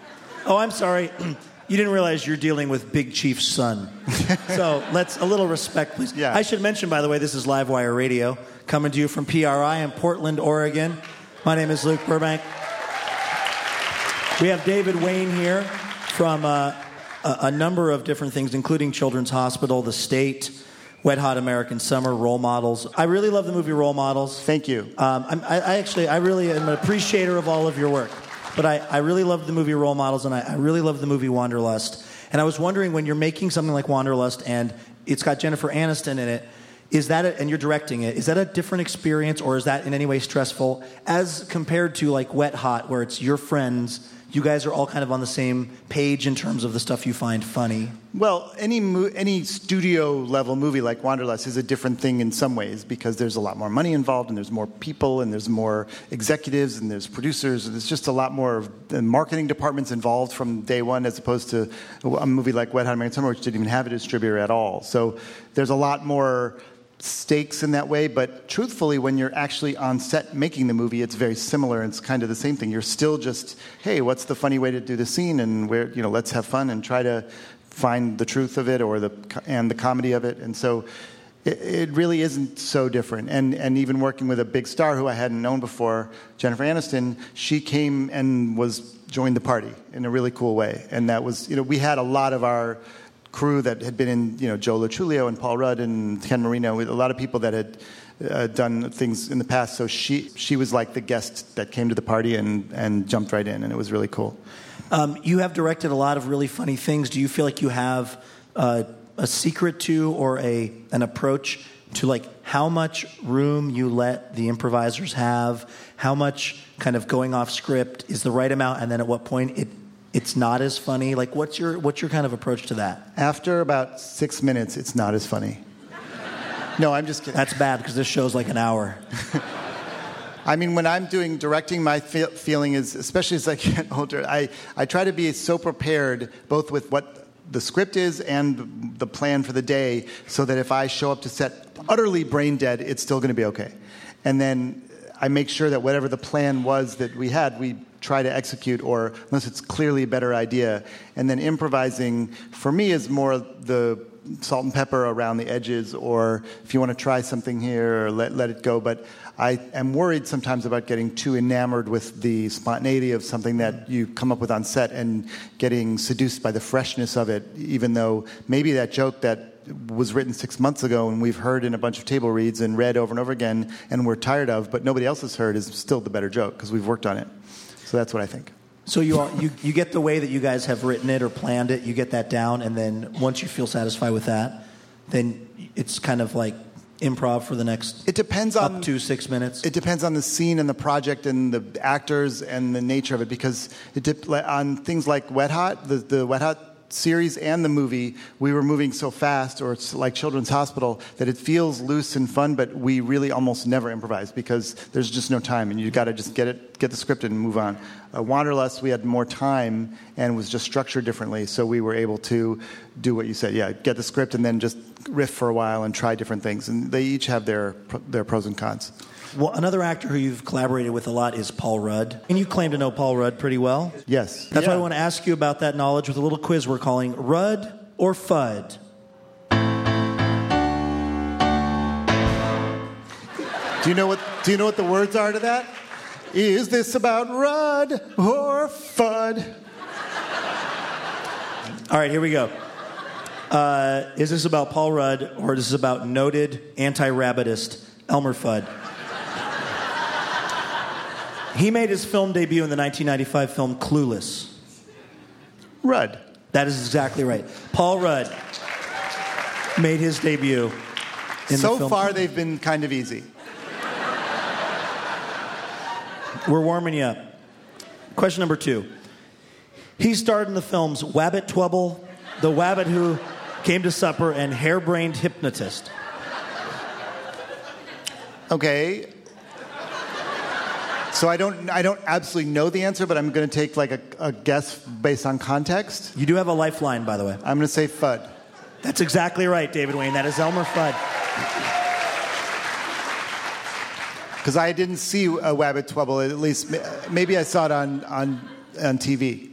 Oh, I'm sorry. You didn't realize you're dealing with Big Chief's son. so let's a little respect, please. Yeah. I should mention, by the way, this is Livewire Radio coming to you from PRI in Portland, Oregon. My name is Luke Burbank. We have David Wain here from uh, a, a number of different things, including Children's Hospital, the state, Wet Hot American Summer, Role Models. I really love the movie Role Models. Thank you. Um, I'm, I, I actually, I really am an appreciator of all of your work. But I, I really love the movie Role Models, and I, I really love the movie Wanderlust. And I was wondering when you're making something like Wanderlust, and it's got Jennifer Aniston in it, is that a, and you're directing it? Is that a different experience, or is that in any way stressful as compared to like Wet Hot, where it's your friends? You guys are all kind of on the same page in terms of the stuff you find funny. Well, any mo- any studio level movie like Wanderlust is a different thing in some ways because there's a lot more money involved and there's more people and there's more executives and there's producers and there's just a lot more of the marketing departments involved from day one as opposed to a movie like Wet Hot American Summer which didn't even have a distributor at all. So there's a lot more stakes in that way, but truthfully, when you're actually on set making the movie, it's very similar. It's kind of the same thing. You're still just, hey, what's the funny way to do the scene, and where you know, let's have fun and try to find the truth of it or the and the comedy of it. And so, it, it really isn't so different. And and even working with a big star who I hadn't known before, Jennifer Aniston, she came and was joined the party in a really cool way. And that was, you know, we had a lot of our crew that had been in, you know, Joe Lo Truglio and Paul Rudd and Ken Marino, a lot of people that had uh, done things in the past. So she she was like the guest that came to the party and and jumped right in, and it was really cool. Um, you have directed a lot of really funny things. Do you feel like you have uh, a secret to or a an approach to like how much room you let the improvisers have, how much kind of going off script is the right amount, and then at what point it it's not as funny? Like what's your what's your kind of approach to that? After about six minutes, it's not as funny. No, I'm just kidding. That's bad because this show's like an hour. I mean, when I'm doing directing, my fe- feeling is, especially as I get older, I, I try to be so prepared both with what the script is and the plan for the day so that if I show up to set utterly brain dead, it's still going to be okay. And then I make sure that whatever the plan was that we had, we try to execute, or unless it's clearly a better idea. And then improvising, for me, is more the salt and pepper around the edges, or if you want to try something here, or let, let it go. But I am worried sometimes about getting too enamored with the spontaneity of something that you come up with on set and getting seduced by the freshness of it, even though maybe that joke that was written six months ago and we've heard in a bunch of table reads and read over and over again and we're tired of, but nobody else has heard is still the better joke because we've worked on it. So that's what I think. So you, are, you you get the way that you guys have written it or planned it, you get that down, and then once you feel satisfied with that, then it's kind of like improv for the next. It depends on up to six minutes. It depends on the scene and the project and the actors and the nature of it because it dip, on things like Wet Hot, the, the Wet Hot series and the movie, we were moving so fast, or it's like Children's Hospital, that it feels loose and fun, but we really almost never improvise because there's just no time, and you got to just get it, get the script and move on. Uh, Wanderlust, we had more time and was just structured differently, so we were able to do what you said. Yeah, get the script and then just riff for a while and try different things, and they each have their their pros and cons. Well, another actor who you've collaborated with a lot is Paul Rudd. And you claim to know Paul Rudd pretty well. Yes. That's why I want to ask you about that knowledge with a little quiz we're calling Rudd or Fudd. Do you know what? Do you know what the words are to that? Is this about Rudd or Fudd? All right, here we go. Uh, is this about Paul Rudd or is this about noted anti-rabbitist Elmer Fudd? He made his film debut in the 1995 film Clueless. Rudd. That is exactly right. Paul Rudd made his debut in so the film. far, they've been kind of easy. We're warming you up. Question number two. He starred in the films Wabbit Twubble, The Wabbit Who Came to Supper, and Hare-Brained Hypnotist. Okay. So I don't, I don't absolutely know the answer, but I'm going to take like a, a guess based on context. You do have a lifeline, by the way. I'm going to say Fudd. That's exactly right, David Wain. That is Elmer Fudd. Because I didn't see a Wabbit Twubble. At least maybe I saw it on on on TV.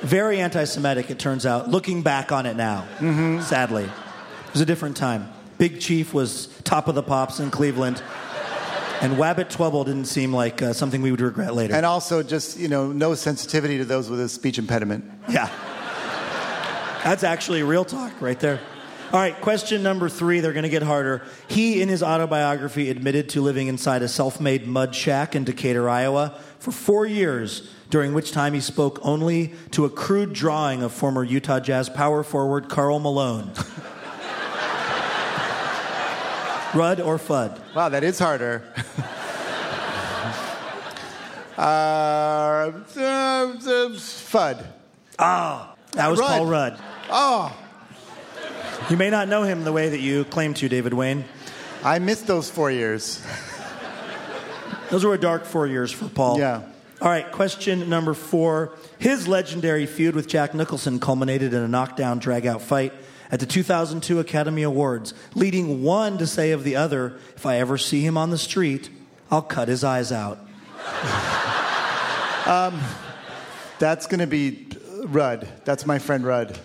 Very anti Semitic, it turns out, looking back on it now, Mm-hmm. sadly. It was a different time. Big Chief was top of the pops in Cleveland, and Wabbit Twubble didn't seem like uh, something we would regret later. And also, just you know, no sensitivity to those with a speech impediment. Yeah. That's actually real talk right there. All right, question number three. They're going to get harder. He, in his autobiography, admitted to living inside a self made mud shack in Decatur, Iowa, for four years, during which time he spoke only to a crude drawing of former Utah Jazz power forward Karl Malone. Rudd or Fudd? Wow, that is harder. uh, uh, Fudd. Ah, that was Rudd. Paul Rudd. Oh, You may not know him the way that you claim to, David Wain. I missed those four years. Those were a dark four years for Paul. Yeah. All right, question number four. His legendary feud with Jack Nicholson culminated in a knockdown, drag-out fight at the 2002 Academy Awards, leading one to say of the other, if I ever see him on the street, I'll cut his eyes out. Um, that's going to be Rudd. That's my friend Rudd.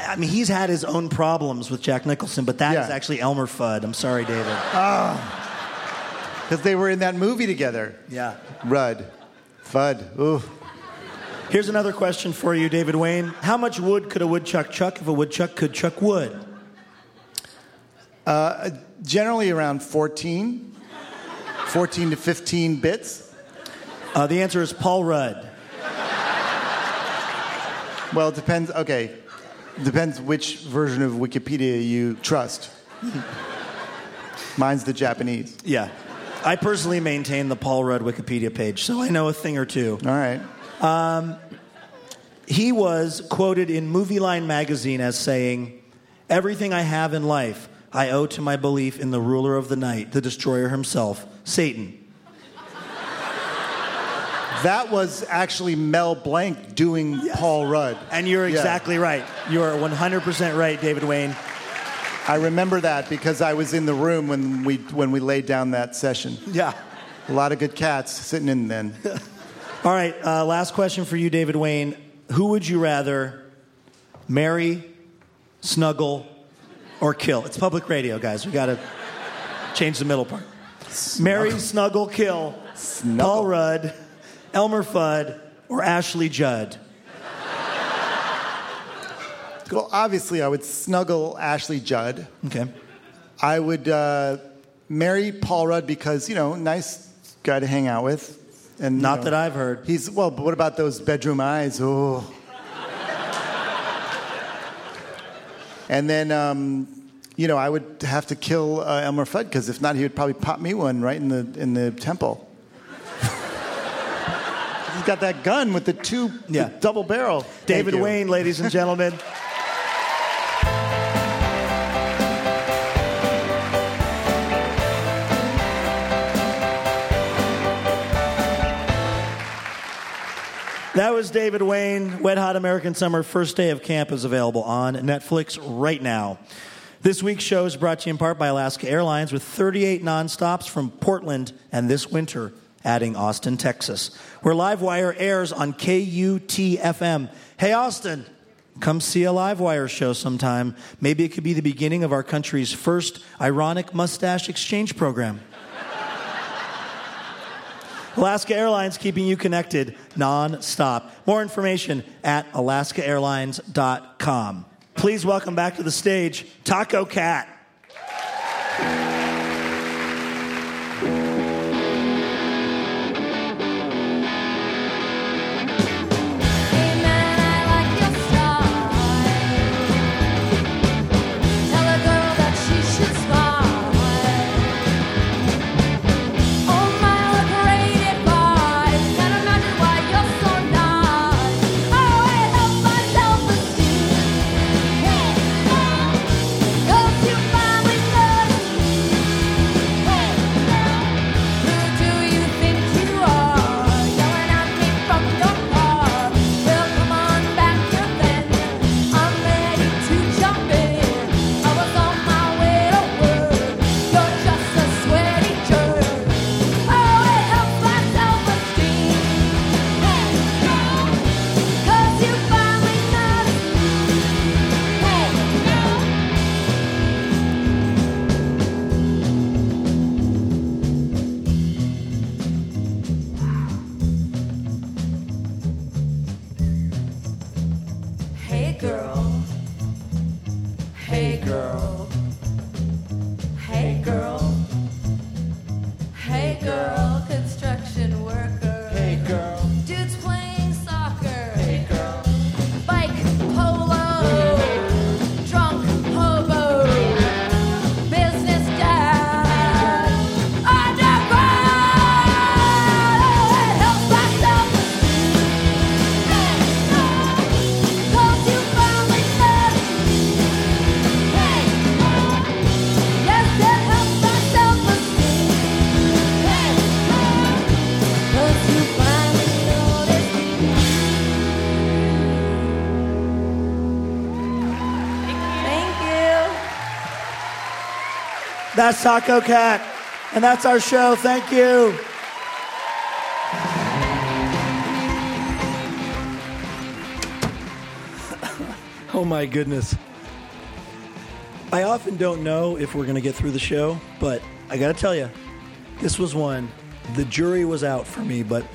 I mean, he's had his own problems with Jack Nicholson, but that is Yeah. actually Elmer Fudd. I'm sorry, David. Because they were in that movie together. Yeah. Rudd. Fudd. Ooh. Here's another question for you, David Wain. How much wood could a woodchuck chuck if a woodchuck could chuck wood? Uh, generally around 14. 14 to 15 bits. Uh, the answer is Paul Rudd. Well, it depends. Okay. Depends which version of Wikipedia you trust. Mine's the Japanese. Yeah. I personally maintain the Paul Rudd Wikipedia page, so I know a thing or two. All right. Um, he was quoted in Movie Line magazine as saying, Everything I have in life, I owe to my belief in the ruler of the night, the destroyer himself, Satan. That was actually Mel Blanc doing Paul Rudd. And you're Yeah. exactly right. You are 100% right, David Wain. I remember that because I was in the room when we when we laid down that session. Yeah. A lot of good cats sitting in then. All right, uh, last question for you, David Wain. Who would you rather marry, snuggle, or kill? It's public radio, guys. We got to change the middle part. Marry, snuggle, kill. Paul Rudd, Elmer Fudd, or Ashley Judd. Well, obviously, I would snuggle Ashley Judd. Okay. I would uh, marry Paul Rudd because you know, nice guy to hang out with. And Not know, that I've heard. He's well, but what about those bedroom eyes? Oh. and then, um, you know, I would have to kill uh, Elmer Fudd because if not, he would probably pop me one right in the in the temple. He's got that gun with the two Yeah. double barrel. David. Wain, ladies and gentlemen. That was David Wain. Wet Hot American Summer First Day of Camp is available on Netflix right now. This week's show is brought to you in part by Alaska Airlines with 38 nonstops from Portland and this winter adding Austin, Texas, where Livewire airs on KUTFM. Hey, Austin, come see a Livewire show sometime. Maybe it could be the beginning of our country's first ironic mustache exchange program. Alaska Airlines keeping you connected non-stop. More information at alaskaairlines.com. Please welcome back to the stage Taco Cat. That's Taco Cat. And that's our show. Thank you. Oh my goodness. I often don't know if we're going to get through the show, but I got to tell you, this was one. The jury was out for me, but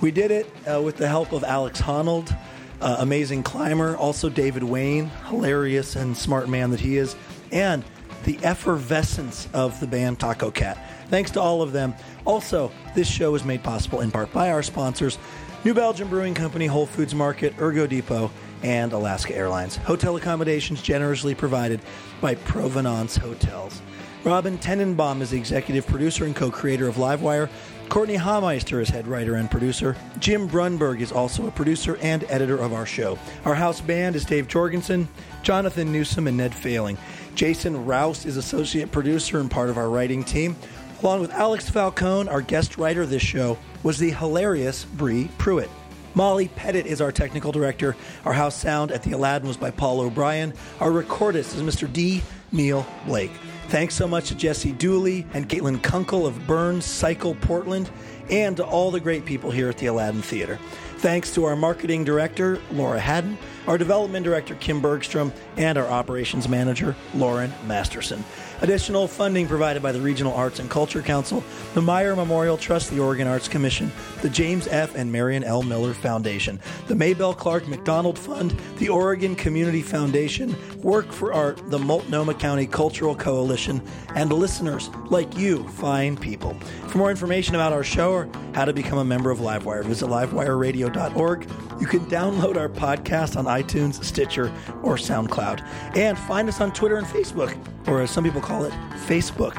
we did it uh, with the help of Alex Honnold, uh, amazing climber, also David Wain, hilarious and smart man that he is, and the effervescence of the band Taco Cat. Thanks to all of them. Also, this show is made possible in part by our sponsors New Belgium Brewing Company, Whole Foods Market, Ergo Depot, and Alaska Airlines. Hotel accommodations generously provided by Provenance Hotels. Robin Tenenbaum is the executive producer and co creator of Livewire. Courtenay Hameister is head writer and producer. Jim Brunberg is also a producer and editor of our show. Our house band is Dave Jorgensen, Jonathan Newsom, and Ned Failing. Jason Rouse is associate producer and part of our writing team. Along with Alex Falcone, our guest writer this show was the hilarious Bree Pruitt. Molly Pettit is our technical director. Our house sound at the Aladdin was by Paul O'Brien. Our recordist is Mr. D. Neil Blake. Thanks so much to Jesse Dooley and Caitlin Kunkel of Burns Cycle Portland, and to all the great people here at the Aladdin Theater. Thanks to our marketing director, Laura Haddon, our development director, Kim Bergstrom, and our operations manager, Lauren Masterson. Additional funding provided by the Regional Arts and Culture Council, the Meyer Memorial Trust, the Oregon Arts Commission, the James F. and Marion L. Miller Foundation, the Maybelle Clark Macdonald Fund, the Oregon Community Foundation, Work for Art, the Multnomah County Cultural Coalition, and listeners like you, fine people. For more information about our show or how to become a member of Livewire, visit livewireradio.org. You can download our podcast on iTunes, Stitcher, or SoundCloud. And find us on Twitter and Facebook, or as some people call it, Facebook,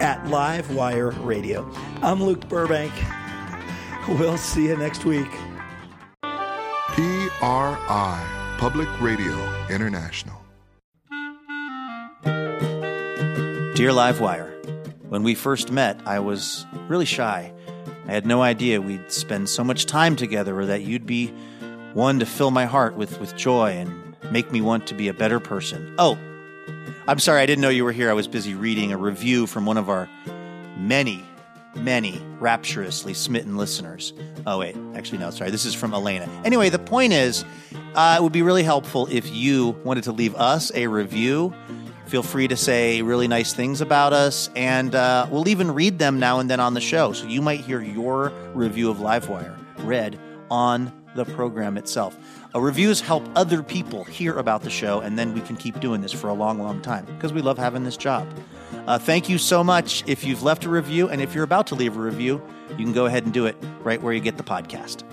at Livewire Radio. I'm Luke Burbank. We'll see you next week. PRI, Public Radio International. Dear Livewire, when we first met, I was really shy. I had no idea we'd spend so much time together or that you'd be one to fill my heart with, with joy and make me want to be a better person. Oh, I'm sorry, I didn't know you were here. I was busy reading a review from one of our many, many rapturously smitten listeners. Oh, wait, actually, no, sorry. This is from Elena. Anyway, the point is, uh, it would be really helpful if you wanted to leave us a review. Feel free to say really nice things about us, and uh, we'll even read them now and then on the show. So you might hear your review of Livewire read on the program itself. Uh, reviews help other people hear about the show, and then we can keep doing this for a long, long time because we love having this job. Uh, thank you so much. If you've left a review, and if you're about to leave a review, you can go ahead and do it right where you get the podcast.